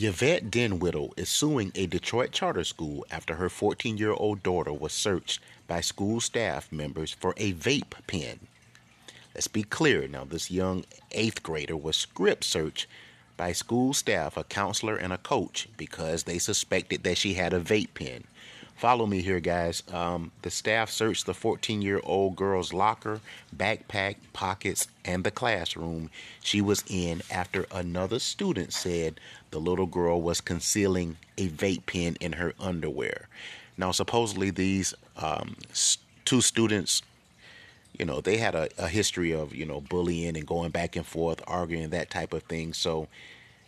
Yvette Denwittle is suing a Detroit charter school after her 14 year old daughter was searched by school staff members for a vape pen. Let's be clear now, this young eighth grader was strip searched by school staff, a counselor, and a coach because they suspected that she had a vape pen. Follow me here, guys. Um, the staff searched the 14 year old girl's locker, backpack, pockets, and the classroom she was in after another student said the little girl was concealing a vape pen in her underwear. Now, supposedly, these um, two students, you know, they had a, a history of, you know, bullying and going back and forth, arguing, that type of thing. So,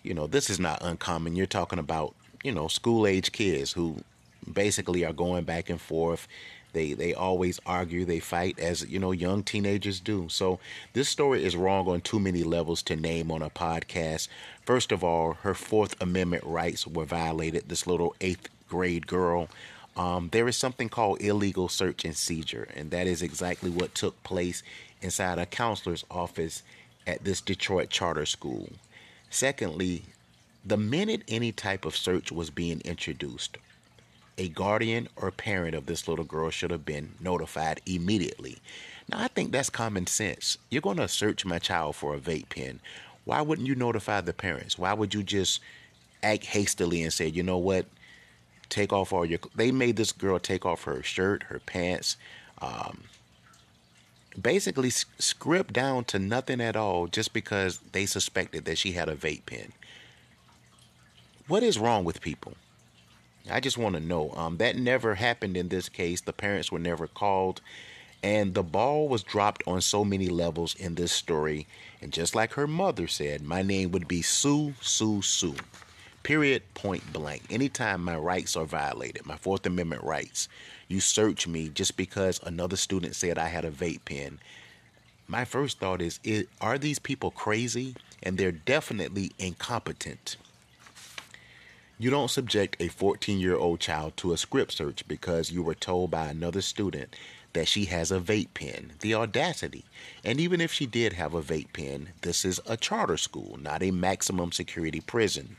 you know, this is not uncommon. You're talking about, you know, school age kids who basically are going back and forth. They they always argue, they fight as you know young teenagers do. So this story is wrong on too many levels to name on a podcast. First of all, her Fourth Amendment rights were violated. This little eighth grade girl. Um, there is something called illegal search and seizure, and that is exactly what took place inside a counselor's office at this Detroit charter school. Secondly, the minute any type of search was being introduced, a guardian or parent of this little girl should have been notified immediately. Now, I think that's common sense. You're going to search my child for a vape pen. Why wouldn't you notify the parents? Why would you just act hastily and say, you know what? Take off all your. They made this girl take off her shirt, her pants, um, basically script down to nothing at all just because they suspected that she had a vape pen. What is wrong with people? I just want to know. Um, that never happened in this case. The parents were never called. And the ball was dropped on so many levels in this story. And just like her mother said, my name would be Sue, Sue, Sue. Period, point blank. Anytime my rights are violated, my Fourth Amendment rights, you search me just because another student said I had a vape pen. My first thought is, is are these people crazy? And they're definitely incompetent. You don't subject a 14 year old child to a strip search because you were told by another student that she has a vape pen. The audacity. And even if she did have a vape pen, this is a charter school, not a maximum security prison.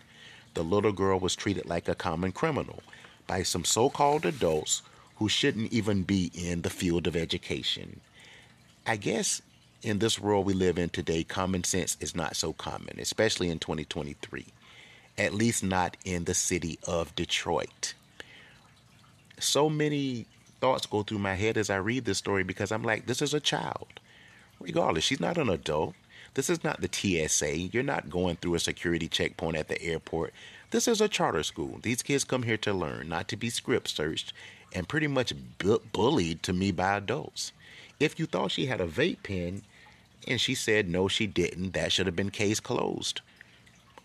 The little girl was treated like a common criminal by some so called adults who shouldn't even be in the field of education. I guess in this world we live in today, common sense is not so common, especially in 2023 at least not in the city of Detroit. So many thoughts go through my head as I read this story because I'm like, this is a child. Regardless, she's not an adult. This is not the TSA. You're not going through a security checkpoint at the airport. This is a charter school. These kids come here to learn, not to be strip searched and pretty much bu- bullied to me by adults. If you thought she had a vape pen and she said no, she didn't, that should have been case closed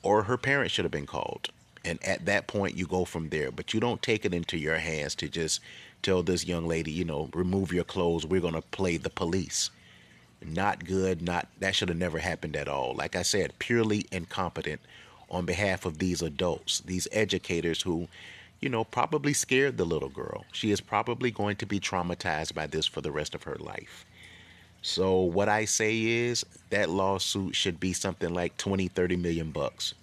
or her parents should have been called. And at that point, you go from there. But you don't take it into your hands to just tell this young lady, you know, remove your clothes. We're going to play the police. Not good. Not that should have never happened at all. Like I said, purely incompetent on behalf of these adults, these educators who, you know, probably scared the little girl. She is probably going to be traumatized by this for the rest of her life. So what I say is that lawsuit should be something like 20, 30 million bucks.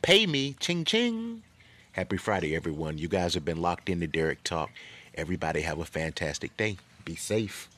Pay me, ching ching. Happy Friday, everyone. You guys have been locked into Derek Talk. Everybody have a fantastic day. Be safe.